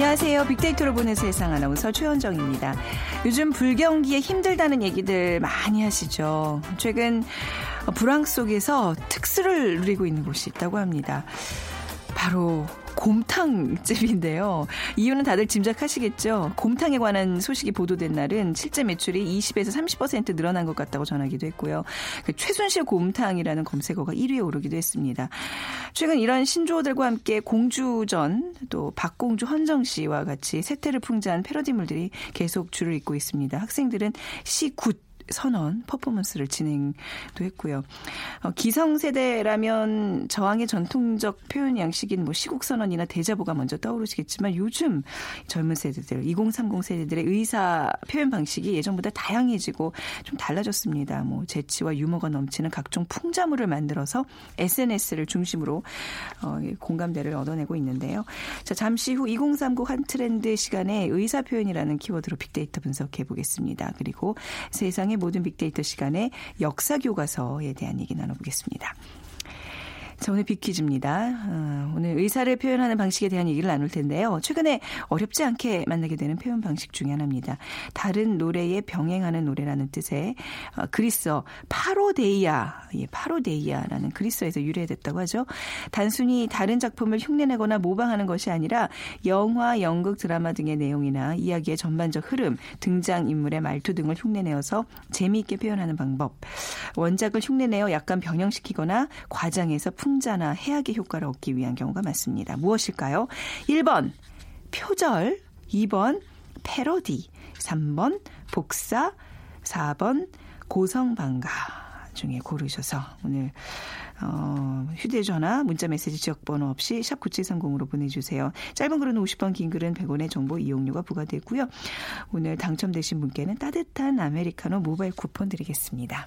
안녕하세요. 빅데이터로 보는 세상 아나운서 최현정입니다. 요즘 불경기에 힘들다는 얘기들 많이 하시죠. 최근 불황 속에서 특수를 누리고 있는 곳이 있다고 합니다. 바로 곰탕집인데요. 이유는 다들 짐작하시겠죠. 곰탕에 관한 소식이 보도된 날은 실제 매출이 20에서 30% 늘어난 것 같다고 전하기도 했고요. 그 최순실 곰탕이라는 검색어가 1위에 오르기도 했습니다. 최근 이런 신조어들과 함께 공주전 또 박공주 헌정 씨와 같이 세태를 풍자한 패러디물들이 계속 줄을 잇고 있습니다. 학생들은 시굿 선언 퍼포먼스를 진행도 했고요. 어, 기성세대라면 저항의 전통적 표현 양식인 뭐 시국선언이나 대자보가 먼저 떠오르시겠지만 요즘 젊은 세대들, 2030 세대들의 의사 표현 방식이 예전보다 다양해지고 좀 달라졌습니다. 뭐 재치와 유머가 넘치는 각종 풍자물을 만들어서 SNS를 중심으로 어, 공감대를 얻어내고 있는데요. 자, 잠시 후 2030 한 트렌드 시간에 의사 표현이라는 키워드로 빅데이터 분석해 보겠습니다. 그리고 세상의 모든 빅데이터 시간에 역사 교과서에 대한 얘기 나눠보겠습니다. 자, 오늘 빅퀴즈입니다. 어, 오늘 의사를 표현하는 방식에 대한 얘기를 나눌 텐데요. 최근에 어렵지 않게 만나게 되는 표현 방식 중에 하나입니다. 다른 노래에 병행하는 노래라는 뜻의 어, 그리스어 파로데이아, 예, 파로데이아라는 그리스어에서 유래됐다고 하죠. 단순히 다른 작품을 흉내내거나 모방하는 것이 아니라 영화, 연극, 드라마 등의 내용이나 이야기의 전반적 흐름, 등장 인물의 말투 등을 흉내내어서 재미있게 표현하는 방법. 원작을 흉내내어 약간 변형시키거나 과장해서 풍 자나 해악의 효과를 얻기 위한 경우가 많습니다. 무엇일까요? 1번 표절, 2번 패러디, 3번 복사, 4번 고성방가 중에 고르셔서 오늘 어, 휴대전화, 문자메시지 지역번호 없이 샵 9730으로 보내주세요. 짧은 글은 50원, 긴 글은 100원의 정보 이용료가 부과되고요. 오늘 당첨되신 분께는 따뜻한 아메리카노 모바일 쿠폰 드리겠습니다.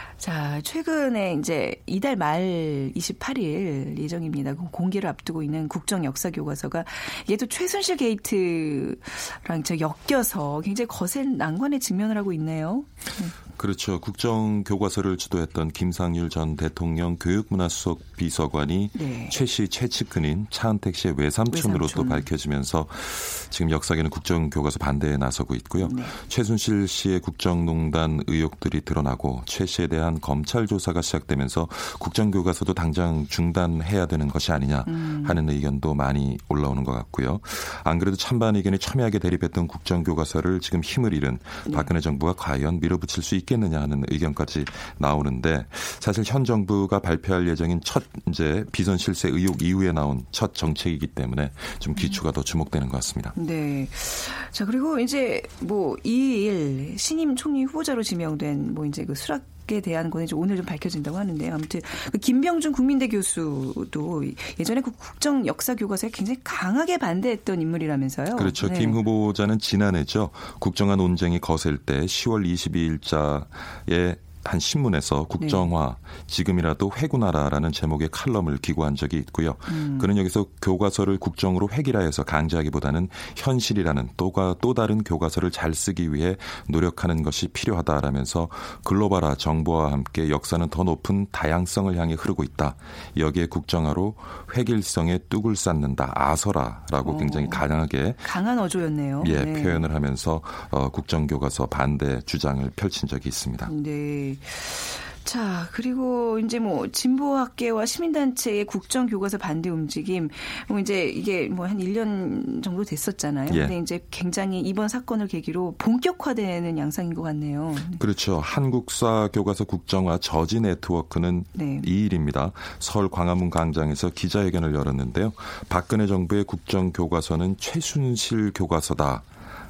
자, 최근에 이제 이달 말 28일 예정입니다. 공개를 앞두고 있는 국정 역사 교과서가 얘도 최순실 게이트랑 저 엮여서 굉장히 거센 난관에 직면을 하고 있네요. 그렇죠. 국정 교과서를 주도했던 김상률 전 대통령 교육문화수석 비서관이 네. 최씨 최측근인 차은택 씨의 외삼촌으로 외삼촌. 또 밝혀지면서 지금 역사계는 국정 교과서 반대에 나서고 있고요. 네. 최순실 씨의 국정농단 의혹들이 드러나고 최 씨에 대한 검찰 조사가 시작되면서 국정교과서도 당장 중단해야 되는 것이 아니냐 음. 하는 의견도 많이 올라오는 것 같고요. 안 그래도 찬반 의견이 첨예하게 대립했던 국정교과서를 지금 힘을 잃은 네. 박근혜 정부가 과연 밀어붙일 수 있겠느냐 하는 의견까지 나오는데 사실 현 정부가 발표할 예정인 첫 이제 비선 실세 의혹 이후에 나온 첫 정책이기 때문에 좀 기초가 더 주목되는 것 같습니다. 네. 자, 그리고 이제 뭐 2일 신임 총리 후보자로 지명된 뭐 이제 그 수락 에 대한 거는 이제 오늘 좀 밝혀진다고 하는데요. 아무튼 그 김병준 국민대 교수도 예전에 그 국정 역사 교과서에 굉장히 강하게 반대했던 인물이라면서요. 그렇죠. 네. 김 후보자는 지난해죠. 국정화 논쟁이 거셀 때 10월 22일자에 한 신문에서 국정화 지금이라도 회군하라라는 제목의 칼럼을 기고한 적이 있고요. 그는 여기서 교과서를 국정으로 획일화해서 강제하기보다는 현실이라는 또가 또 다른 교과서를 잘 쓰기 위해 노력하는 것이 필요하다라면서 글로벌화 정보와 함께 역사는 더 높은 다양성을 향해 흐르고 있다. 여기에 국정화로 획일성에 뚝을 쌓는다. 아서라라고 굉장히 강하게 강한 어조였네요. 예, 네. 표현을 하면서 어, 국정교과서 반대 주장을 펼친 적이 있습니다. 네. 자, 그리고 이제 뭐 진보학계와 시민단체의 국정 교과서 반대 움직임, 뭐 이제 이게 뭐 한 1년 정도 됐었잖아요. 예. 근데 이제 굉장히 이번 사건을 계기로 본격화되는 양상인 것 같네요. 그렇죠. 한국사 교과서 국정화 저지 네트워크는 네. 이 일입니다. 서울 광화문 광장에서 기자회견을 열었는데요. 박근혜 정부의 국정 교과서는 최순실 교과서다.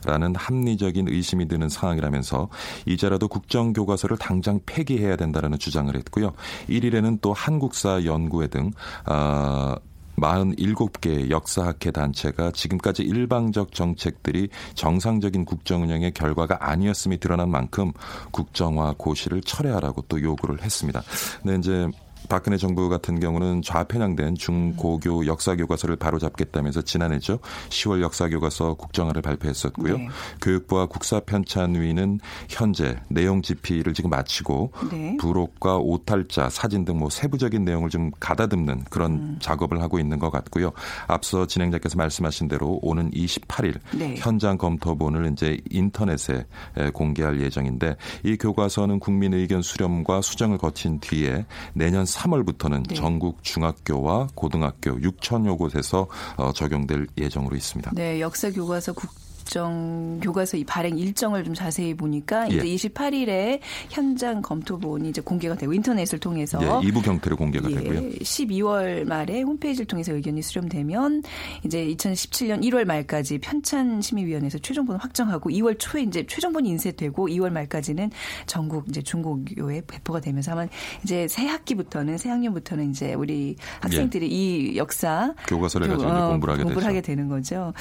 라는 합리적인 의심이 드는 상황이라면서 이제라도 국정교과서를 당장 폐기해야 된다는 주장을 했고요. 1일에는 또 한국사 연구회 등 아, 47개 역사학회 단체가 지금까지 일방적 정책들이 정상적인 국정 운영의 결과가 아니었음이 드러난 만큼 국정화 고시를 철회하라고 또 요구를 했습니다. 근데 이제 박근혜 정부 같은 경우는 좌편향된 중고교 역사 교과서를 바로잡겠다면서 지난해죠. 10월 역사 교과서 국정화를 발표했었고요. 네. 교육부와 국사편찬위는 현재 내용 집필을 지금 마치고 네. 부록과 오탈자, 사진 등 뭐 세부적인 내용을 좀 가다듬는 그런 음. 작업을 하고 있는 것 같고요. 앞서 진행자께서 말씀하신 대로 오는 28일 네. 현장 검토본을 이제 인터넷에 에, 공개할 예정인데 이 교과서는 국민 의견 수렴과 수정을 거친 뒤에 내년 3월부터는 네. 전국 중학교와 고등학교 6천여 곳에서 어, 적용될 예정으로 있습니다. 네, 역사 교과서 국 정 교과서 이 발행 일정을 좀 자세히 보니까 이제 예. 28일에 현장 검토본이 이제 공개가 되고 인터넷을 통해서 예, 2부 경태로 공개가 되고요. 예, 12월 말에 홈페이지를 통해서 의견이 수렴되면 이제 2017년 1월 말까지 편찬 심의위원회에서 최종본 확정하고 2월 초에 이제 최종본이 인쇄되고 2월 말까지는 전국 이제 중고교에 배포가 되면서 아마 이제 새 학기부터는 새 학년부터는 이제 우리 학생들이 이 역사 교과서를 교- 가지고 이제 어, 공부를 하게 되죠. 하게 되는 거죠.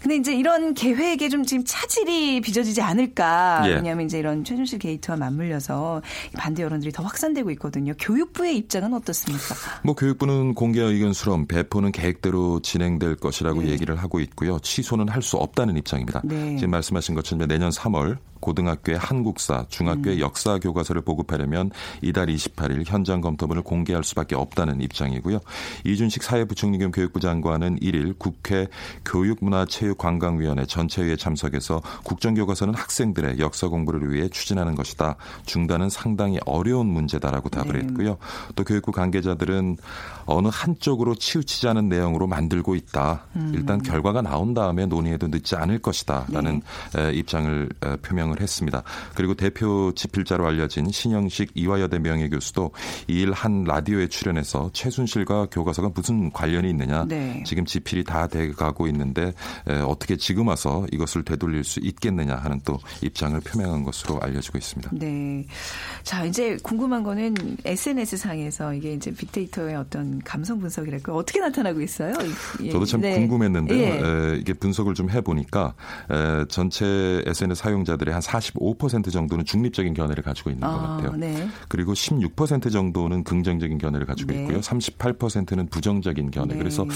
근데 이제 이런 계획 에좀 지금 차질이 빚어지지 않을까. 예. 왜냐하면 이제 이런 최준실 게이트와 맞물려서 반대 여론들이 더 확산되고 있거든요. 교육부의 입장은 어떻습니까? 뭐 교육부는 공개 의견 수렴 배포는 계획대로 진행될 것이라고 얘기를 하고 있고요. 취소는 할 수 없다는 입장입니다. 네. 지금 말씀하신 것처럼 내년 3월 고등학교의 한국사, 중학교의 역사 교과서를 보급하려면 이달 28일 현장 검토본을 공개할 수밖에 없다는 입장이고요. 이준식 사회부총리 겸 교육부 장관은 1일 국회 교육문화체육관광위원회 전체회에 참석해서 국정교과서는 학생들의 역사 공부를 위해 추진하는 것이다. 중단은 상당히 어려운 문제다라고 답을 네. 했고요. 또 교육부 관계자들은 어느 한쪽으로 치우치지 않은 내용으로 만들고 있다. 일단 결과가 나온 다음에 논의해도 늦지 않을 것이다라는 에, 입장을 에, 표명을 했습니다. 그리고 대표 집필자로 알려진 신영식 이화여대 명예교수도 이 일 한 라디오에 출연해서 최순실과 교과서가 무슨 관련이 있느냐. 네. 지금 집필이 다 돼가고 있는데 에, 어떻게 지금 와서 이것을 되돌릴 수 있겠느냐 하는 또 입장을 표명한 것으로 알려지고 있습니다. 네. 자, 이제 궁금한 거는 SNS 상에서 이게 이제 빅데이터의 어떤 감성 분석이랄까 어떻게 나타나고 있어요? 예. 저도 참 네. 궁금했는데요. 예. 에, 이게 분석을 좀 해보니까 에, 전체 SNS 사용자들의 한45% 정도는 중립적인 견해를 가지고 있는 것 아, 같아요. 네. 그리고 16% 정도는 긍정적인 견해를 가지고 네. 있고요. 38%는 부정적인 견해. 네. 그래서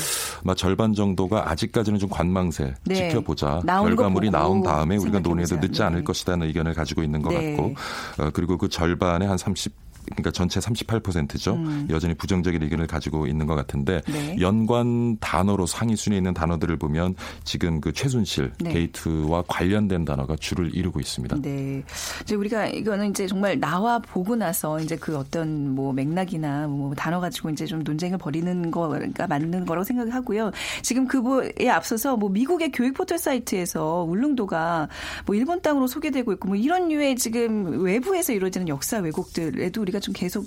막 절반 정도가 아직까지는 좀 관망세 네. 지켜보자. 결과물이 나온 다음에 우리가 논의해도. 늦지 않을 네. 것이라는 의견을 가지고 있는 것 네. 같고 어, 그리고 그 절반의 한 30. 그러니까 전체 38%죠. 여전히 부정적인 의견을 가지고 있는 것 같은데 음. 네. 연관 단어로 상위 순위에 있는 단어들을 보면 지금 그 최순실 네. 게이트와 관련된 단어가 줄을 이루고 있습니다. 네. 이제 우리가 이거는 이제 정말 나와 보고 나서 이제 그 어떤 뭐 맥락이나 뭐 단어 가지고 이제 좀 논쟁을 벌이는 거가 맞는 거라고 생각하고요. 지금 그거에 앞서서 뭐 미국의 교육 포털 사이트에서 울릉도가 뭐 일본 땅으로 소개되고 있고 뭐 이런 류의 지금 외부에서 이루어지는 역사 왜곡들에도 우리가 좀 계속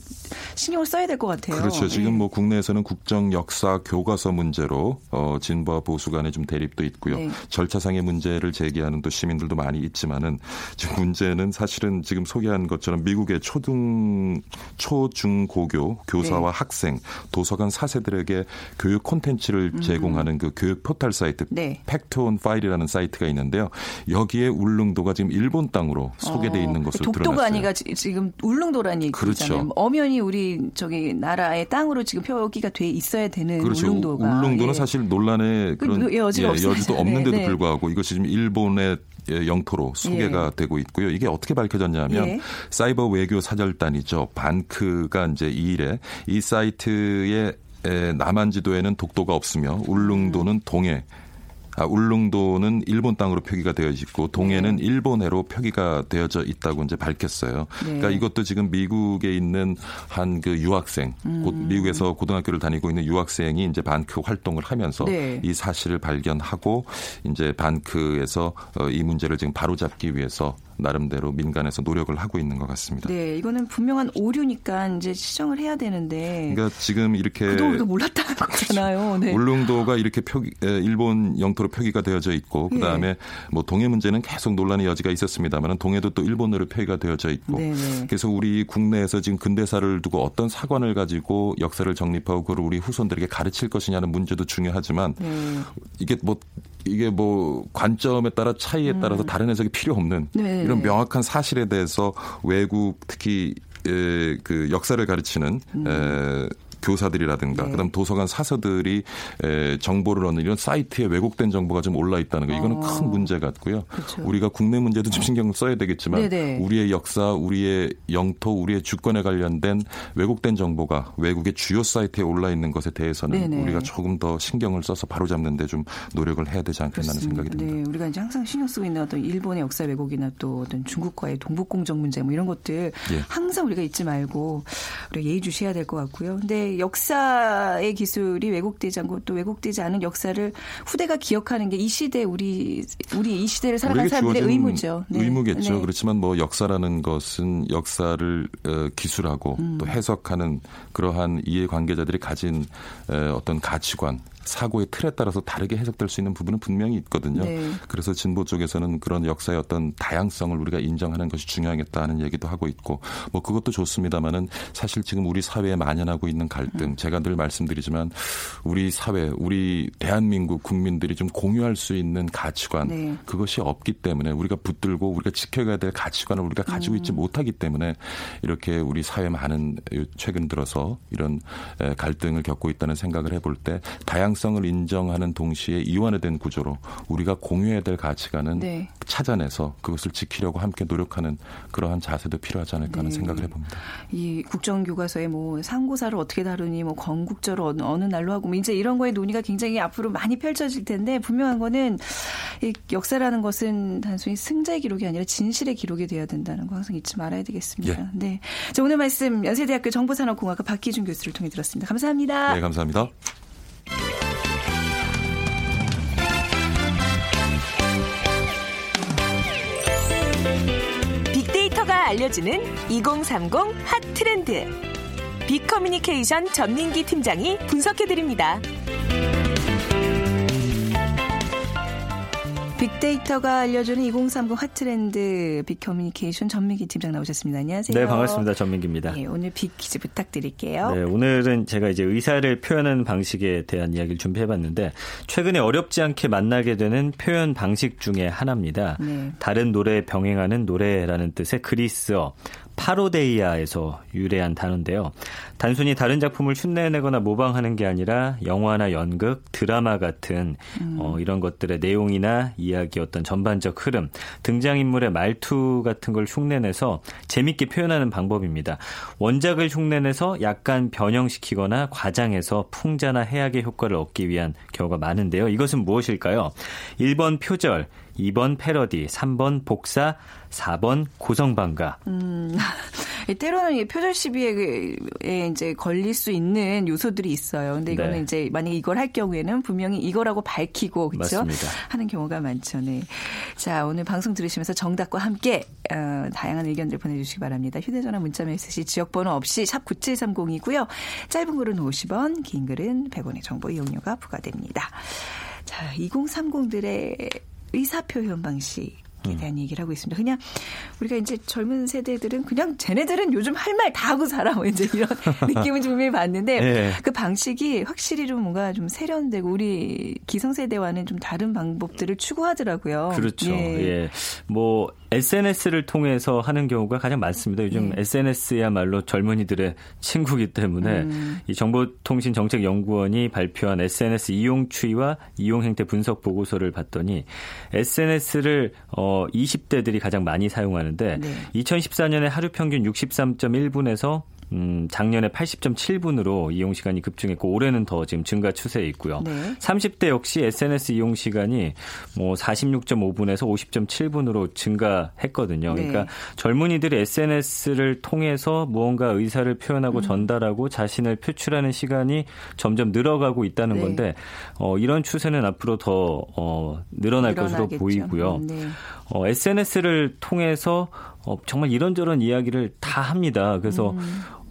신경을 써야 될 것 같아요. 그렇죠. 지금 예. 뭐 국내에서는 국정 역사 교과서 문제로 어 진보와 보수 간의 좀 대립도 있고요. 네. 절차상의 문제를 제기하는 또 시민들도 많이 있지만은 지금 문제는 사실은 지금 소개한 것처럼 미국의 초등 초중고교 교사와 네. 학생 도서관 사세들에게 교육 콘텐츠를 제공하는 그 교육 포털 사이트 음. 네. 팩트온 파일이라는 사이트가 있는데요. 여기에 울릉도가 지금 일본 땅으로 소개돼 있는 것으로 독도가 드러났어요. 아니가 지- 지금 울릉도라는 얘기 잖아요. 그렇죠. 엄연히 우리 저기 나라의 땅으로 지금 표기가 돼 있어야 되는 그렇죠. 울릉도가 울릉도는 예. 사실 논란의 그 그런 여지가 없어요. 여지도 네, 없는데도 네. 불구하고 이것이 지금 일본의 예, 영토로 소개가 되고 있고요. 이게 어떻게 밝혀졌냐면 예. 사이버 외교 사절단이죠. 반크가 이제 이 일에 이 사이트의 에, 남한 지도에는 독도가 없으며 울릉도는 동해 아, 울릉도는 일본 땅으로 표기가 되어 있고 동해는 네. 일본해로 표기가 되어져 있다고 이제 밝혔어요. 네. 그러니까 이것도 지금 미국에 있는 한 그 유학생, 곧 음. 미국에서 고등학교를 다니고 있는 유학생이 이제 반크 활동을 하면서 네. 이 사실을 발견하고 이제 반크에서 어, 이 문제를 지금 바로잡기 위해서 나름대로 민간에서 노력을 하고 있는 것 같습니다. 네, 이거는 분명한 오류니까 이제 시정을 해야 되는데. 그러니까 지금 이렇게 그동안 우리가 몰랐다는 거잖아요. 네. 울릉도가 이렇게 표기, 에, 일본 영토로 표기가 되어져 있고 그 다음에 뭐 동해 문제는 계속 논란의 여지가 있었습니다만 동해도 또 일본어로 표기가 되어져 있고 네네. 그래서 우리 국내에서 지금 근대사를 두고 어떤 사관을 가지고 역사를 정립하고 그걸 우리 후손들에게 가르칠 것이냐는 문제도 중요하지만 네. 이게 뭐 이게 뭐 관점에 따라 차이에 따라서 다른 해석이 필요 없는 음. 네. 이런 명확한 사실에 대해서 외국 특히 에, 그 역사를 가르치는 에, 교사들이라든가 음. 네. 그다음 도서관 사서들이 에, 정보를 얻는 이런 사이트에 왜곡된 정보가 좀 올라 있다는 거 이거는 어. 큰 문제 같고요. 그렇죠. 우리가 국내 문제도 좀 신경 써야 되겠지만 네네. 우리의 역사, 우리의 영토, 우리의 주권에 관련된 왜곡된 정보가 외국의 주요 사이트에 올라 있는 것에 대해서는 네네. 우리가 조금 더 신경을 써서 바로잡는 데 좀 노력을 해야 되지 않겠나는 생각이 듭니다. 네, 우리가 이제 항상 신경 쓰고 있는 어떤 일본의 역사 왜곡이나 또 어떤 중국과의 동북 공정 문제 뭐 이런 것들 예. 항상 우리가 잊지 말고 우리가 예의주시해야 될 것 같고요. 근데 역사의 기술이 왜곡되지 않고 또 왜곡되지 않은 역사를 후대가 기억하는 게 이 시대 우리 우리 이 시대를 살아가는 사람들의 의무죠. 네. 의무겠죠. 네. 그렇지만 뭐 역사라는 것은 역사를 어, 기술하고 음. 또 해석하는 그러한 이해 관계자들이 가진 에, 어떤 가치관 사고의 틀에 따라서 다르게 해석될 수 있는 부분은 분명히 있거든요. 네. 그래서 진보 쪽에서는 그런 역사의 어떤 다양성을 우리가 인정하는 것이 중요하겠다는 얘기도 하고 있고 뭐 그것도 좋습니다만은 사실 지금 우리 사회에 만연하고 있는 음. 갈등 제가 늘 말씀드리지만 우리 사회 우리 대한민국 국민들이 좀 공유할 수 있는 가치관 네. 그것이 없기 때문에 우리가 붙들고 우리가 지켜가야 될 가치관을 우리가 가지고 있지 못하기 때문에 이렇게 우리 사회 많은 최근 들어서 이런 에, 갈등을 겪고 있다는 생각을 해볼 때 다양 성을 인정하는 동시에 이완화된 구조로 우리가 공유해야 될 가치관은 네. 찾아내서 그것을 지키려고 함께 노력하는 그러한 자세도 필요하지 않을까 하는 네. 생각을 해봅니다. 이 국정교과서에 뭐 상고사를 어떻게 다루니 뭐 건국절을 어느, 어느 날로 하고 뭐 이제 이런 거에 논의가 굉장히 앞으로 많이 펼쳐질 텐데 분명한 거는 이 역사라는 것은 단순히 승자의 기록이 아니라 진실의 기록이 돼야 된다는 거 항상 잊지 말아야 되겠습니다. 예. 네. 자, 오늘 말씀 연세대학교 정보산업공학과 박기준 교수를 통해 들었습니다. 감사합니다. 네, 감사합니다. 알려주는 2030 핫 트렌드. 빅커뮤니케이션 전민기 팀장이 분석해드립니다. 빅데이터가 알려주는 2030 핫트렌드 빅커뮤니케이션 전민기 팀장 나오셨습니다. 안녕하세요. 네, 반갑습니다. 전민기입니다. 네, 오늘 빅 퀴즈 부탁드릴게요. 네, 오늘은 제가 이제 의사를 표현하는 방식에 대한 이야기를 준비해봤는데 최근에 어렵지 않게 만나게 되는 표현 방식 중에 하나입니다. 네. 다른 노래에 병행하는 노래라는 뜻의 그리스어 파로데이아에서 유래한 단어인데요. 단순히 다른 작품을 흉내내거나 모방하는 게 아니라 영화나 연극, 드라마 같은 어, 이런 것들의 내용이나 이야기 어떤 전반적 흐름, 등장인물의 말투 같은 걸 흉내내서 재밌게 표현하는 방법입니다. 원작을 흉내내서 약간 변형시키거나 과장해서 풍자나 해악의 효과를 얻기 위한 경우가 많은데요. 이것은 무엇일까요? 1번 표절, 2번 패러디, 3번 복사, 4번 고성방가. 음, 때로는 이 표절 시비에 이제 걸릴 수 있는 요소들이 있어요. 근데 이거는 네. 이제 만약에 이걸 할 경우에는 분명히 이거라고 밝히고 그렇죠? 맞습니다. 하는 경우가 많죠. 네. 자, 오늘 방송 들으시면서 정답과 함께 어, 다양한 의견들 보내주시기 바랍니다. 휴대전화 문자 메시지 지역번호 없이 샵 9730이고요. 짧은 글은 50원, 긴 글은 100원의 정보 이용료가 부과됩니다. 자, 2030들의 의사 표현 방식. 에 대한 얘기를 하고 있습니다. 그냥 우리가 이제 젊은 세대들은 그냥 쟤네들은 요즘 할 말 다 하고 살아. 뭐 이제 이런 느낌을 좀 봤는데 네. 그 방식이 확실히 좀 뭔가 좀 세련되고 우리 기성세대와는 좀 다른 방법들을 추구하더라고요. 그렇죠. 예. 예. 뭐 SNS를 통해서 하는 경우가 가장 많습니다. 요즘 네. SNS야말로 젊은이들의 친구기 때문에 음. 이 정보통신정책연구원이 발표한 SNS 이용 추이와 이용 행태 분석 보고서를 봤더니 SNS를 어 20대들이 가장 많이 사용하는데 네. 2014년에 하루 평균 63.1분에서 음, 작년에 80.7분으로 이용 시간이 급증했고 올해는 더 지금 증가 추세에 있고요. 네. 30대 역시 SNS 이용 시간이 뭐 46.5분에서 50.7분으로 증가했거든요. 네. 그러니까 젊은이들이 SNS를 통해서 무언가 의사를 표현하고 전달하고 자신을 표출하는 시간이 점점 늘어가고 있다는 네. 건데 어, 이런 추세는 앞으로 더 어, 늘어날 것으로 늘어나겠죠. 보이고요. 네. 어, SNS를 통해서 어, 정말 이런저런 이야기를 다 합니다. 그래서 음.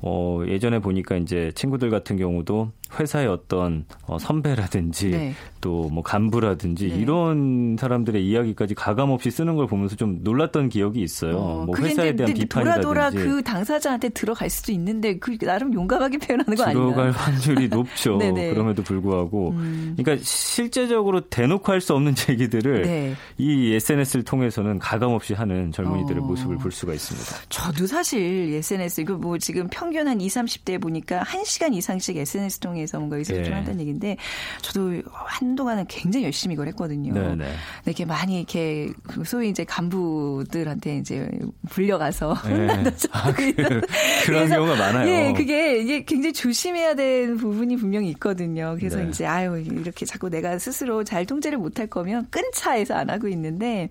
어, 예전에 보니까 이제 친구들 같은 경우도 회사의 어떤 어, 선배라든지 네. 또뭐 간부라든지 네. 이런 사람들의 이야기까지 가감 없이 쓰는 걸 보면서 좀 놀랐던 기억이 있어요. 어, 뭐 회사에 대한 근데 비판이라든지 돌아 돌아 그 당사자한테 들어갈 수도 있는데 그 나름 용감하게 표현하는 거 아닌가요? 들어갈 확률이 높죠. 네네. 그럼에도 불구하고 음. 그러니까 실제적으로 대놓고 할 수 없는 얘기들을 네. 이 SNS를 통해서는 가감 없이 하는 젊은이들의 어. 모습을 볼 수가 있습니다. 저도 사실 SNS 이거 뭐 지금 평균 한 2, 30대 보니까 1시간 이상씩 SNS 통해 서 뭔가 의사소통 예. 한다는 얘기인데 저도 한동안은 굉장히 열심히 이걸 했거든요. 네네. 근데 이렇게 많이 이렇게 그 소위 이제 간부들한테 이제 불려가서 네. 아, 그, 그런 경우가 많아요. 예, 그게 이게 굉장히 조심해야 되는 부분이 분명히 있거든요. 그래서 네. 이제 아유 이렇게 자꾸 내가 스스로 잘 통제를 못할 거면 끈 차에서 안 하고 있는데.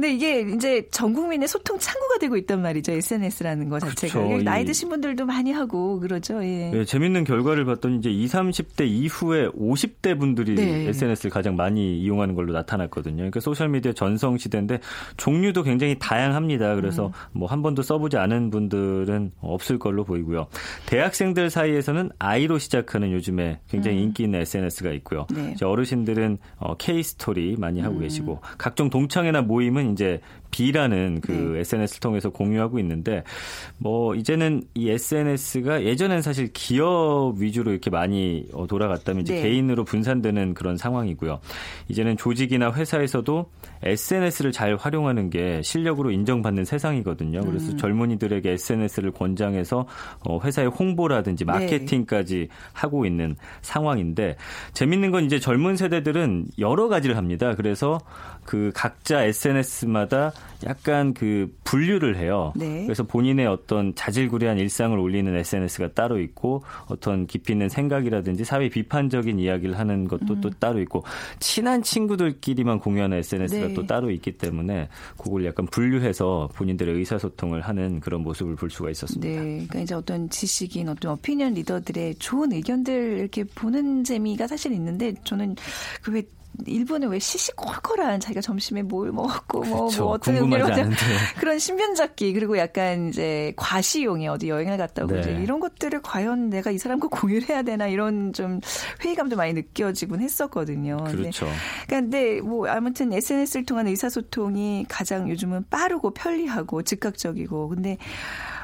근데 이게 이제 전 국민의 소통 창구가 되고 있단 말이죠. SNS라는 거 자체가. 이게 나이 이- 드신 분들도 많이 하고 그러죠. 예. 네, 재밌는 결과를 봤더니 이제 20, 30대 이후에 50대 분들이 네. SNS를 가장 많이 이용하는 걸로 나타났거든요. 그러니까 소셜 미디어 전성 시대인데 종류도 굉장히 다양합니다. 그래서 음. 뭐한 번도 써보지 않은 분들은 없을 걸로 보이고요. 대학생들 사이에서는 I로 시작하는 요즘에 굉장히 인기 있는 SNS가 있고요. 음. 네. 이제 어르신들은 어, 카스토리 많이 하고 계시고 각종 동창회나 모임은 이제 B라는 그 네. SNS를 통해서 공유하고 있는데 뭐 이제는 이 SNS가 예전엔 사실 기업 위주로 이렇게 많이 어, 돌아갔다면 이제 네. 개인으로 분산되는 그런 상황이고요. 이제는 조직이나 회사에서도 SNS를 잘 활용하는 게 실력으로 인정받는 세상이거든요. 음. 그래서 젊은이들에게 SNS를 권장해서 어, 회사의 홍보라든지 네. 마케팅까지 하고 있는 상황인데 재밌는 건 이제 젊은 세대들은 여러 가지를 합니다. 그래서 그 각자 SNS마다 약간 그 분류를 해요. 네. 그래서 본인의 어떤 자질구레한 일상을 올리는 SNS가 따로 있고 어떤 깊이 있는 생각이라든지 사회 비판적인 이야기를 하는 것도 음. 또 따로 있고 친한 친구들끼리만 공유하는 SNS가 네. 또 따로 있기 때문에 그걸 약간 분류해서 본인들의 의사소통을 하는 그런 모습을 볼 수가 있었습니다. 네, 그러니까 이제 어떤 지식인, 어떤 오피니언 리더들의 좋은 의견들 이렇게 보는 재미가 사실 있는데 저는 그왜 일본에 왜 시시콜콜한 자기가 점심에 뭘 먹었고 뭐, 그렇죠. 뭐 어떤 음료를 않은데. 그런 신변잡기 그리고 약간 이제 과시용에 어디 여행을 갔다 오고 네. 이제 이런 것들을 과연 내가 이 사람과 공유를 해야 되나 이런 좀 회의감도 많이 느껴지곤 했었거든요. 그렇죠. 그러니까 근데 뭐 아무튼 SNS를 통한 의사소통이 가장 요즘은 빠르고 편리하고 즉각적이고 근데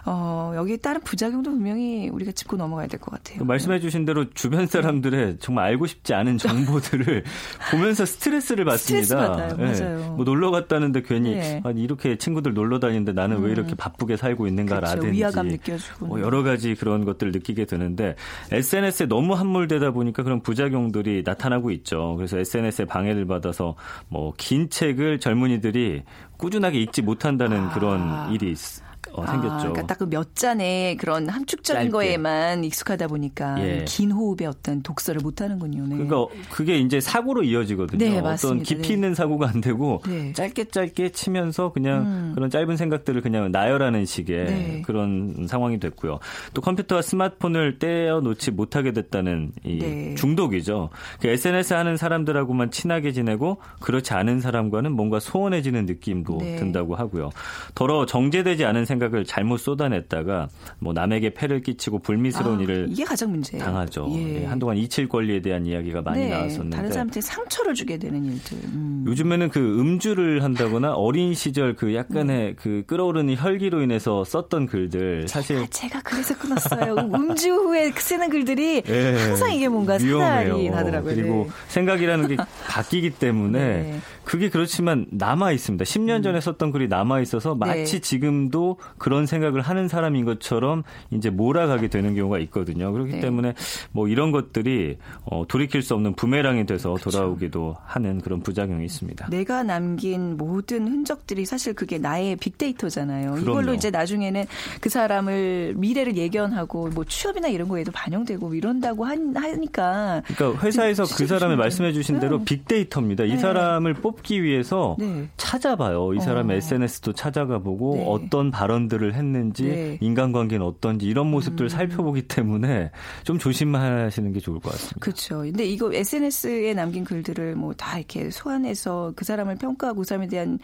어 여기에 따른 부작용도 분명히 우리가 짚고 넘어가야 될 것 같아요. 그 말씀해 주신 대로 주변 사람들의 정말 알고 싶지 않은 정보들을 보면서 스트레스를 받습니다. 스트레스 받아요. 예. 맞아요. 뭐 놀러 갔다는데 괜히 네. 아니 이렇게 친구들 놀러 다니는데 나는 왜 이렇게 바쁘게 살고 그렇죠. 있는가라든지 위화감 느껴지고. 뭐 여러 가지 그런 것들을 느끼게 되는데 SNS에 너무 함몰되다 보니까 그런 부작용들이 나타나고 있죠. 그래서 SNS에 방해를 받아서 뭐 긴 책을 젊은이들이 꾸준하게 읽지 못한다는 그런 일이 있- 어, 생겼죠. 아, 그러니까 딱 그 몇 잔의 그런 함축적인 짧게. 거에만 익숙하다 보니까 예. 긴 호흡의 어떤 독서를 못 하는군요. 네. 그러니까 그게 이제 사고로 이어지거든요. 네, 어떤. 깊이 네. 있는 사고가 안 되고 네. 짧게 짧게 치면서 그냥 음. 그런 짧은 생각들을 그냥 나열하는 식의 네. 그런 상황이 됐고요. 또 컴퓨터와 스마트폰을 떼어 놓지 못하게 됐다는 이 네. 중독이죠. 그 SNS 하는 사람들하고만 친하게 지내고 그렇지 않은 사람과는 뭔가 소원해지는 느낌도 네. 든다고 하고요. 더러 정제되지 않은 생각 을 잘못 쏟아냈다가 뭐 남에게 폐를 끼치고 불미스러운 아, 일을 이게 가장 문제예요. 당하죠. 예. 예, 한동안 이칠 권리에 대한 이야기가 많이 네, 나왔었는데 다른 사람한테 상처를 주게 되는 일들. 음. 요즘에는 그 음주를 한다거나 어린 시절 그 약간의 그 끌어오르는 혈기로 인해서 썼던 글들 사실 아, 제가 그래서 끊었어요. 음주 후에 쓰는 글들이 예, 항상 이게 뭔가 위험해요. 사달이 나더라고요. 그리고 네. 생각이라는 게 바뀌기 때문에 네. 그게 그렇지만 남아 있습니다. 10년 전에 썼던 글이 남아 있어서 마치 네. 지금도 그런 생각을 하는 사람인 것처럼 이제 몰아가게 되는 경우가 있거든요. 그렇기 네. 때문에 뭐 이런 것들이 어, 돌이킬 수 없는 부메랑이 돼서 그렇죠. 돌아오기도 하는 그런 부작용이 있습니다. 내가 남긴 모든 흔적들이 사실 그게 나의 빅데이터잖아요. 그럼요. 이걸로 이제 나중에는 그 사람을 미래를 예견하고 뭐 취업이나 이런 거에도 반영되고 이런다고 한- 하니까 그러니까 회사에서 그 사람이 말씀해 주신 대로 네. 빅데이터입니다. 이 네. 사람을 뽑기 위해서 네. 찾아봐요. 이 사람의 어. SNS도 찾아가 보고 네. 어떤 발언 들을 했는지 네. 인간관계는 어떤지 이런 모습들을 음. 살펴보기 때문에 좀 조심하시는 게 좋을 것 같습니다. 그렇죠. 근데 이거 SNS에 남긴 글들을 뭐 다 이렇게 소환해서 그 사람을 평가하고 그 사람에 대한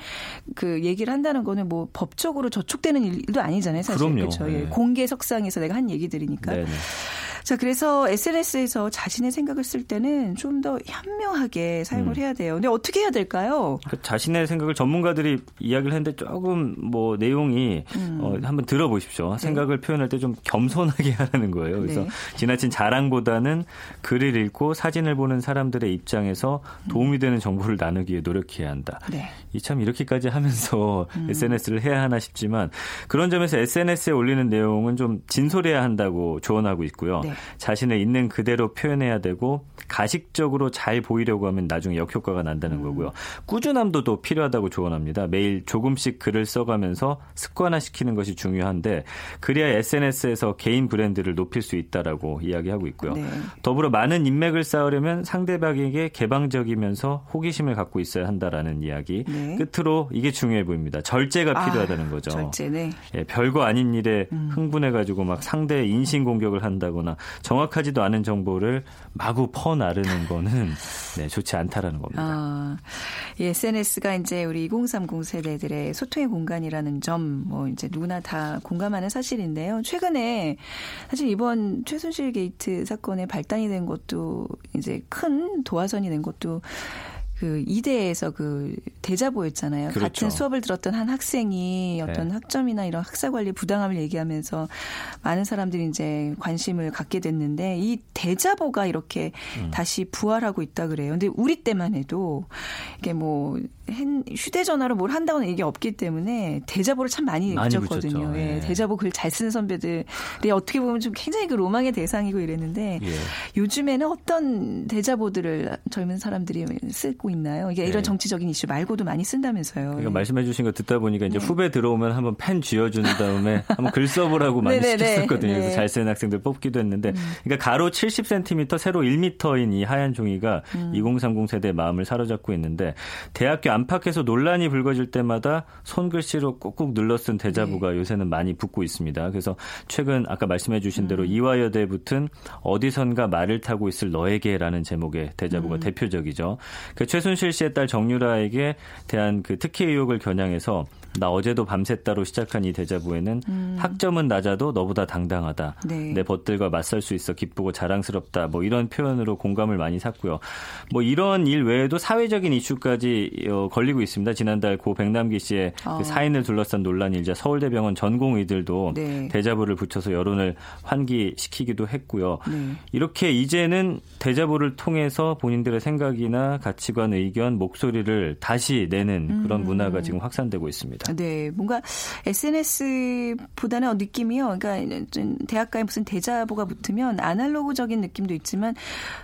그 얘기를 한다는 거는 뭐 법적으로 저촉되는 일도 아니잖아요. 사실 그럼요. 그렇죠. 예. 네. 공개 석상에서 내가 한 얘기들이니까. 네네. 자, 그래서 SNS에서 자신의 생각을 쓸 때는 좀 더 현명하게 사용을 음. 해야 돼요. 근데 어떻게 해야 될까요? 그 자신의 생각을 전문가들이 이야기를 했는데 조금 뭐 내용이 음. 어, 한번 들어보십시오. 생각을 표현할 때 좀 겸손하게 하라는 거예요. 그래서 네. 지나친 자랑보다는 글을 읽고 사진을 보는 사람들의 입장에서 도움이 되는 정보를 나누기에 노력해야 한다. 네. 이참 이렇게까지 하면서 음. SNS를 해야 하나 싶지만 그런 점에서 SNS에 올리는 내용은 좀 진솔해야 한다고 조언하고 있고요. 네. 자신을 있는 그대로 표현해야 되고 가식적으로 잘 보이려고 하면 나중에 역효과가 난다는 음. 거고요. 꾸준함도 또 필요하다고 조언합니다. 매일 조금씩 글을 써가면서 습관화시키는 것이 중요한데 그래야 SNS에서 개인 브랜드를 높일 수 있다라고 이야기하고 있고요. 네. 더불어 많은 인맥을 쌓으려면 상대방에게 개방적이면서 호기심을 갖고 있어야 한다라는 이야기. 네. 끝으로 이게 중요해 보입니다. 절제가 아, 필요하다는 거죠. 절제 네. 예, 별거 아닌 일에 음. 흥분해가지고 막 상대의 인신 공격을 한다거나 정확하지도 않은 정보를 마구 퍼나르는 거는 네, 좋지 않다라는 겁니다. 아, 이 SNS가 이제 우리 2030 세대들의 소통의 공간이라는 점, 뭐 이제 누구나 다 공감하는 사실인데요. 최근에 사실 이번 최순실 게이트 사건의 발단이 된 것도 이제 큰 도화선이 된 것도 그 이대에서 그 대자보였잖아요. 그렇죠. 같은 수업을 들었던 한 학생이 어떤 네. 학점이나 이런 학사 관리 부당함을 얘기하면서 많은 사람들이 이제 관심을 갖게 됐는데 이 대자보가 이렇게 음. 다시 부활하고 있다 그래요. 근데 우리 때만 해도 이게 뭐 핸- 휴대전화로 뭘 한다고는 얘기 없기 때문에 대자보를 참 많이, 많이 붙였거든요. 예, 예. 대자보 글 잘 쓰는 선배들이 어떻게 보면 좀 굉장히 그 로망의 대상이고 이랬는데 예. 요즘에는 어떤 대자보들을 젊은 사람들이 쓰고 있나요? 이게 이런 네. 정치적인 이슈 말고도 많이 쓴다면서요. 그러니까 예. 말씀해 주신 거 듣다 보니까 이제 네. 후배 들어오면 한번 펜 쥐어준 다음에 한번 글 써보라고 많이 네네네. 시켰었거든요. 네. 그래서 잘 쓰는 학생들 뽑기도 했는데 그러니까 가로 70cm, 세로 1m인 이 하얀 종이가 음. 2030 세대의 마음을 사로잡고 있는데 대학교 안팎에서 논란이 불거질 때마다 손글씨로 꾹꾹 눌러 쓴 네. 대자보가 요새는 많이 붙고 있습니다. 그래서 최근 아까 말씀해 주신 음. 대로 이화여대 붙은 어디선가 말을 타고 있을 너에게라는 제목의 대자보가 음. 대표적이죠. 그최 순실 씨의 딸 정유라에게 대한 그 특혜 의혹을 겨냥해서 나 어제도 밤샜다로 시작한 이 대자보에는 학점은 낮아도 너보다 당당하다. 음. 네. 내 벗들과 맞설 수 있어 기쁘고 자랑스럽다. 뭐 이런 표현으로 공감을 많이 샀고요. 뭐 이런 일 외에도 사회적인 이슈까지 어, 걸리고 있습니다. 지난달 고 백남기 씨의 어. 그 사인을 둘러싼 논란 일자 서울대병원 전공의들도 네. 대자보를 붙여서 여론을 환기시키기도 했고요. 네. 이렇게 이제는 대자보를 통해서 본인들의 생각이나 가치관, 의견, 목소리를 다시 내는 그런 문화가 지금 확산되고 있습니다. 네, 뭔가 SNS보다는 느낌이요. 그러니까 좀 대학가에 무슨 대자보가 붙으면 아날로그적인 느낌도 있지만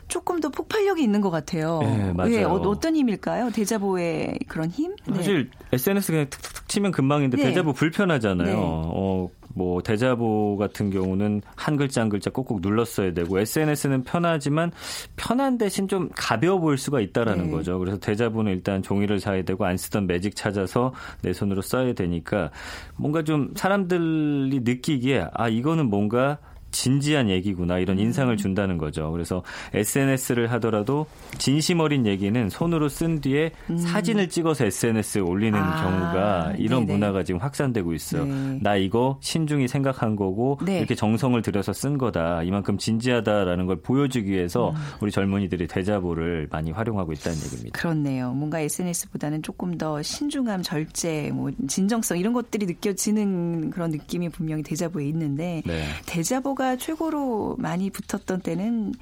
조금 더 폭발력이 있는 것 같아요. 네, 맞아요. 예, 어, 어떤 힘일까요? 대자보의 그런 힘? 네. 사실 SNS 그냥 툭툭툭 치면 금방인데 네. 대자보 불편하잖아요. 네. 어, 뭐 대자보 같은 경우는 한 글자 한 글자 꼭꼭 눌렀어야 되고 SNS는 편하지만 편한 대신 좀 가벼워 보일 수가 있다라는 네. 거죠. 그래서 대자보는 일단 종이를 사야 되고 안 쓰던 매직 찾아서 내 손으로 써야 되니까 뭔가 좀 사람들이 느끼기에 아 이거는 뭔가 진지한 얘기구나 이런 인상을 준다는 거죠. 그래서 SNS를 하더라도 진심 어린 얘기는 손으로 쓴 뒤에 사진을 찍어서 SNS에 올리는 아, 경우가 이런 네네. 문화가 지금 확산되고 있어요. 네. 나 이거 신중히 생각한 거고 네. 이렇게 정성을 들여서 쓴 거다. 이만큼 진지하다라는 걸 보여주기 위해서 우리 젊은이들이 대자보를 많이 활용하고 있다는 얘기입니다. 그렇네요. 뭔가 SNS보다는 조금 더 신중함, 절제, 뭐 진정성 이런 것들이 느껴지는 그런 느낌이 분명히 대자보에 있는데 네. 대자보 가 최고로 많이 붙었던 때는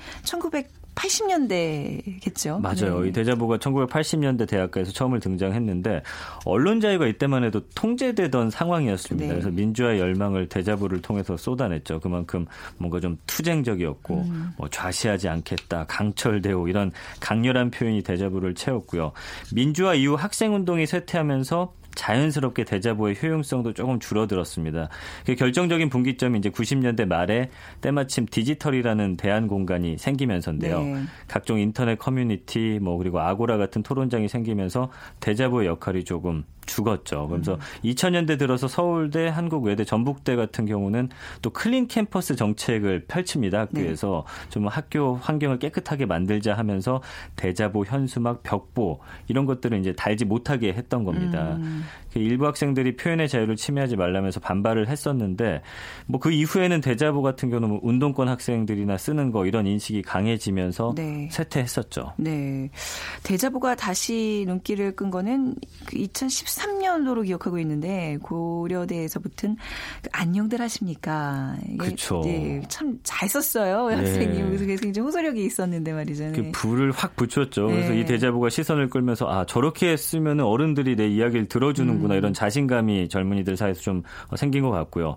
80년대겠죠. 맞아요. 네. 이 데자부가 1980년대 대학가에서 처음을 등장했는데 언론 자유가 이때만 해도 통제되던 상황이었습니다. 네. 그래서 민주화의 열망을 데자부를 통해서 쏟아냈죠. 그만큼 뭔가 좀 투쟁적이었고 음. 뭐 좌시하지 않겠다, 강철대오 이런 강렬한 표현이 대자보를 채웠고요. 민주화 이후 학생운동이 쇠퇴하면서 자연스럽게 대자보의 효용성도 조금 줄어들었습니다. 그 결정적인 분기점이 이제 90년대 말에 때마침 디지털이라는 대안 공간이 생기면서인데요. 네. 각종 인터넷 커뮤니티 뭐 그리고 아고라 같은 토론장이 생기면서 대자보의 역할이 조금 죽었죠. 그래서 음. 2000년대 들어서 서울대, 한국외대, 전북대 같은 경우는 또 clean 캠퍼스 정책을 펼칩니다. 학교에서 네. 좀 학교 환경을 깨끗하게 만들자 하면서 대자보, 현수막, 벽보 이런 것들을 이제 달지 못하게 했던 겁니다. 음. 그 일부 학생들이 표현의 자유를 침해하지 말라면서 반발을 했었는데 뭐 그 이후에는 대자보 같은 경우는 뭐 운동권 학생들이나 쓰는 거 이런 인식이 강해지면서 네. 쇠퇴했었죠. 네. 대자보가 다시 눈길을 끈 거는 그 2013년도로 기억하고 있는데 고려대에서 붙은 그 안녕들 하십니까? 그쵸. 네, 참잘 썼어요. 네. 학생이. 그래서 굉장히 호소력이 있었는데 말이죠. 그 네. 불을 확 붙였죠. 그래서 네. 이 대자보가 시선을 끌면서 아 저렇게 쓰면 어른들이 내 이야기를 들어주는구나 음. 이런 자신감이 젊은이들 사이에서 좀 생긴 것 같고요.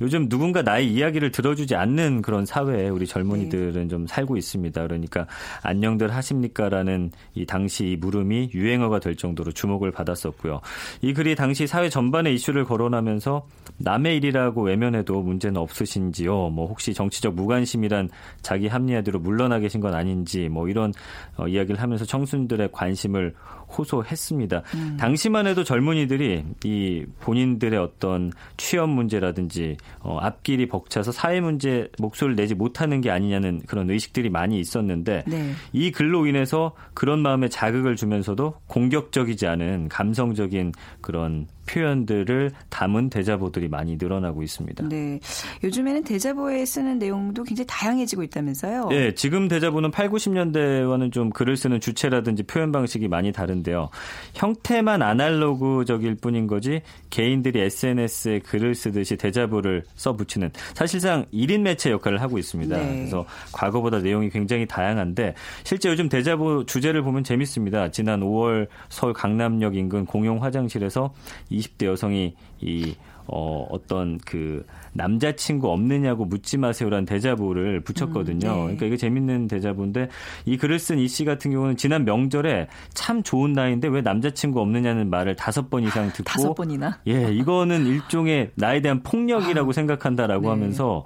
요즘 누군가 나의 이야기를 들어주지 않는 그런 사회에 우리 젊은이들은 네. 좀 살고 있습니다. 그러니까 안녕들 하십니까라는 이 당시 이 물음이 유행어가 될 정도로 주목을 받았었고요. 이 글이 당시 사회 전반의 이슈를 거론하면서 남의 일이라고 외면해도 문제는 없으신지요? 뭐 혹시 정치적 무관심이란 자기 합리화대로 물러나 계신 건 아닌지 뭐 이런 어, 이야기를 하면서 청순들의 관심을 호소했습니다. 당시만 해도 젊은이들이 이 본인들의 어떤 취업 문제라든지 어, 앞길이 벅차서 사회 문제 목소리를 내지 못하는 게 아니냐는 그런 의식들이 많이 있었는데 네. 이 글로 인해서 그런 마음에 자극을 주면서도 공격적이지 않은 감성적인 그런 표현들을 담은 대자보들이 많이 늘어나고 있습니다. 네. 요즘에는 대자보에 쓰는 내용도 굉장히 다양해지고 있다면서요? 예, 지금 대자보는 8, 90년대와는 좀 글을 쓰는 주체라든지 표현 방식이 많이 다른데 요. 형태만 아날로그적일 뿐인 거지 개인들이 SNS에 글을 쓰듯이 대자보를 써붙이는 사실상 1인 매체 역할을 하고 있습니다. 네. 그래서 과거보다 내용이 굉장히 다양한데 실제 요즘 대자보 주제를 보면 재밌습니다. 지난 5월 서울 강남역 인근 공용 화장실에서 20대 여성이 이 어, 어떤 그 남자친구 없느냐고 묻지 마세요라는 대자보를 붙였거든요. 음, 네. 그러니까 이게 재밌는 대자보인데 이 글을 쓴 이 씨 같은 경우는 지난 명절에 참 좋은 나이인데 왜 남자친구 없느냐는 말을 다섯 번 이상 듣고 다섯 번이나? 예, 이거는 일종의 나에 대한 폭력이라고 생각한다라고 네. 하면서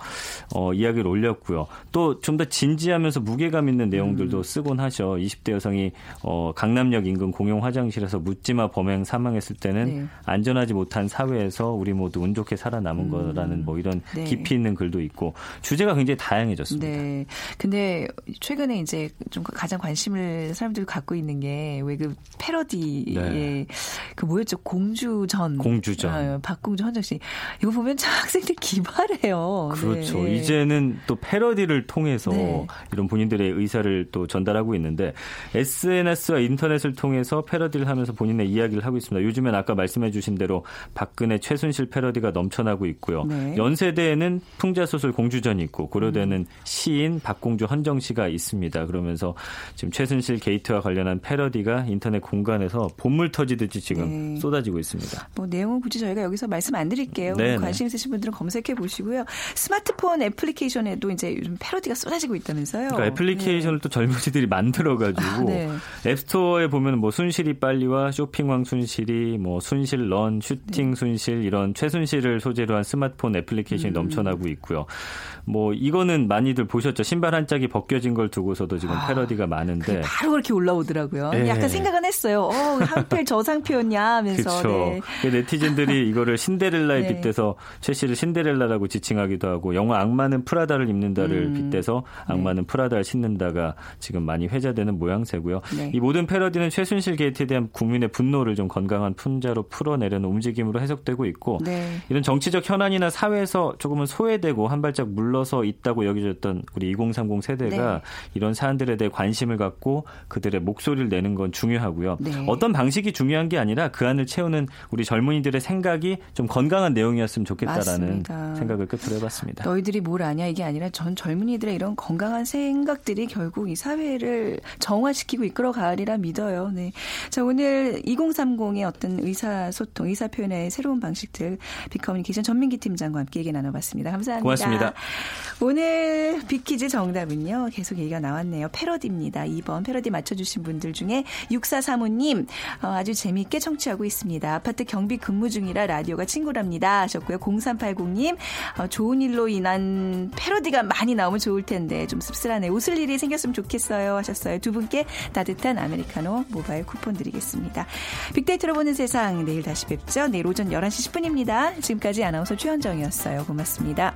어, 이야기를 올렸고요. 또 좀 더 진지하면서 무게감 있는 음. 내용들도 쓰곤 하셔. 20대 여성이 어, 강남역 인근 공용 화장실에서 묻지마 범행 사망했을 때는 네. 안전하지 못한 사회에서 우리 모두 운 좋게 살아남은 거라는 뭐 이런 네. 깊이 있는 글도 있고 주제가 굉장히 다양해졌습니다. 네. 근데 최근에 이제 좀 가장 관심을 사람들이 갖고 있는 게 왜 그 패러디의 네. 그 뭐였죠? 공주전. 공주전. 아, 박공주 헌정 씨. 이거 보면 참 학생들 기발해요. 그렇죠. 네. 이제는 또 패러디를 통해서 네. 이런 본인들의 의사를 또 전달하고 있는데 SNS와 인터넷을 통해서 패러디를 하면서 본인의 이야기를 하고 있습니다. 요즘엔 아까 말씀해 주신 대로 박근혜 최순실 패러디가 넘쳐나고 있고요. 네. 연세대에는 풍자소설 공주전이 있고 고려대는 음. 시인 박공주 헌정 씨가 있습니다. 그러면서 지금 최순실 게이트와 관련한 패러디가 인터넷 공간에서 본물 터지듯이 지금 네. 쏟아지고 있습니다. 뭐 내용은 굳이 저희가 여기서 말씀 안 드릴게요. 네네. 관심 있으신 분들은 검색해 보시고요. 스마트폰 애플리케이션에도 이제 요즘 패러디가 쏟아지고 있다면서요. 그러니까 애플리케이션을 또 젊은이들이 만들어가지고 네. 앱스토어에 보면 뭐 순실이 빨리와 쇼핑왕 순실이 뭐 순실 런 네. 슈팅 순실 이런 최순실을 소재로 한 스마트폰 음. 애플리케이션이 넘쳐나고 있고요. 뭐 이거는 많이들 보셨죠. 신발 한 짝이 벗겨진 걸 두고서도 지금 패러디가 많은데. 바로 그렇게 올라오더라고요. 네. 약간 생각은 했어요. 어, 한필 저상표였냐 하면서. 그렇죠. 네. 네티즌들이 이거를 신데렐라에 네. 빗대서 최 씨를 신데렐라라고 지칭하기도 하고 영화 악마는 프라다를 입는다를 음. 빗대서 악마는 프라다를 신는다가 지금 많이 회자되는 모양새고요. 네. 이 모든 패러디는 최순실 게이트에 대한 국민의 분노를 좀 건강한 풍자로 풀어내려는 움직임으로 해석되고 있고 네. 네. 이런 정치적 현안이나 사회 에서 조금은 소외되고 한 발짝 물러서 있다고 여겨졌던 우리 2030 세대가 네. 이런 사안들에 대해 관심을 갖고 그들의 목소리를 내는 건 중요하고요. 네. 어떤 방식이 중요한 게 아니라 그 안을 채우는 우리 젊은이들의 생각이 좀 건강한 내용이었으면 좋겠다라는 맞습니다. 생각을 끝으로 해봤습니다. 너희들이 뭘 아냐 이게 아니라 전 젊은이들의 이런 건강한 생각들이 결국 이 사회를 정화시키고 이끌어 가리라 믿어요. 네. 자 오늘 2030의 어떤 의사소통, 의사표현의 새로운 방식들 빅커뮤니케이션 전민기 팀장과 함께 얘기 나눠봤습니다. 감사합니다. 고맙습니다. 오늘 빅퀴즈 정답은요. 계속 얘기가 나왔네요. 패러디입니다. 2번 패러디 맞춰주신 분들 중에 6435님 어, 아주 재미있게 청취하고 있습니다. 아파트 경비 근무 중이라 라디오가 친구랍니다 하셨고요. 0380님 어, 좋은 일로 인한 패러디가 많이 나오면 좋을 텐데 좀 씁쓸하네. 웃을 일이 생겼으면 좋겠어요 하셨어요. 두 분께 따뜻한 아메리카노 모바일 쿠폰 드리겠습니다. 빅데이터로 보는 세상 내일 다시 뵙죠. 내일 오전 11시 10분입니다. 지금까지 아나운서 최현정이었 해주셨어요. 고맙습니다.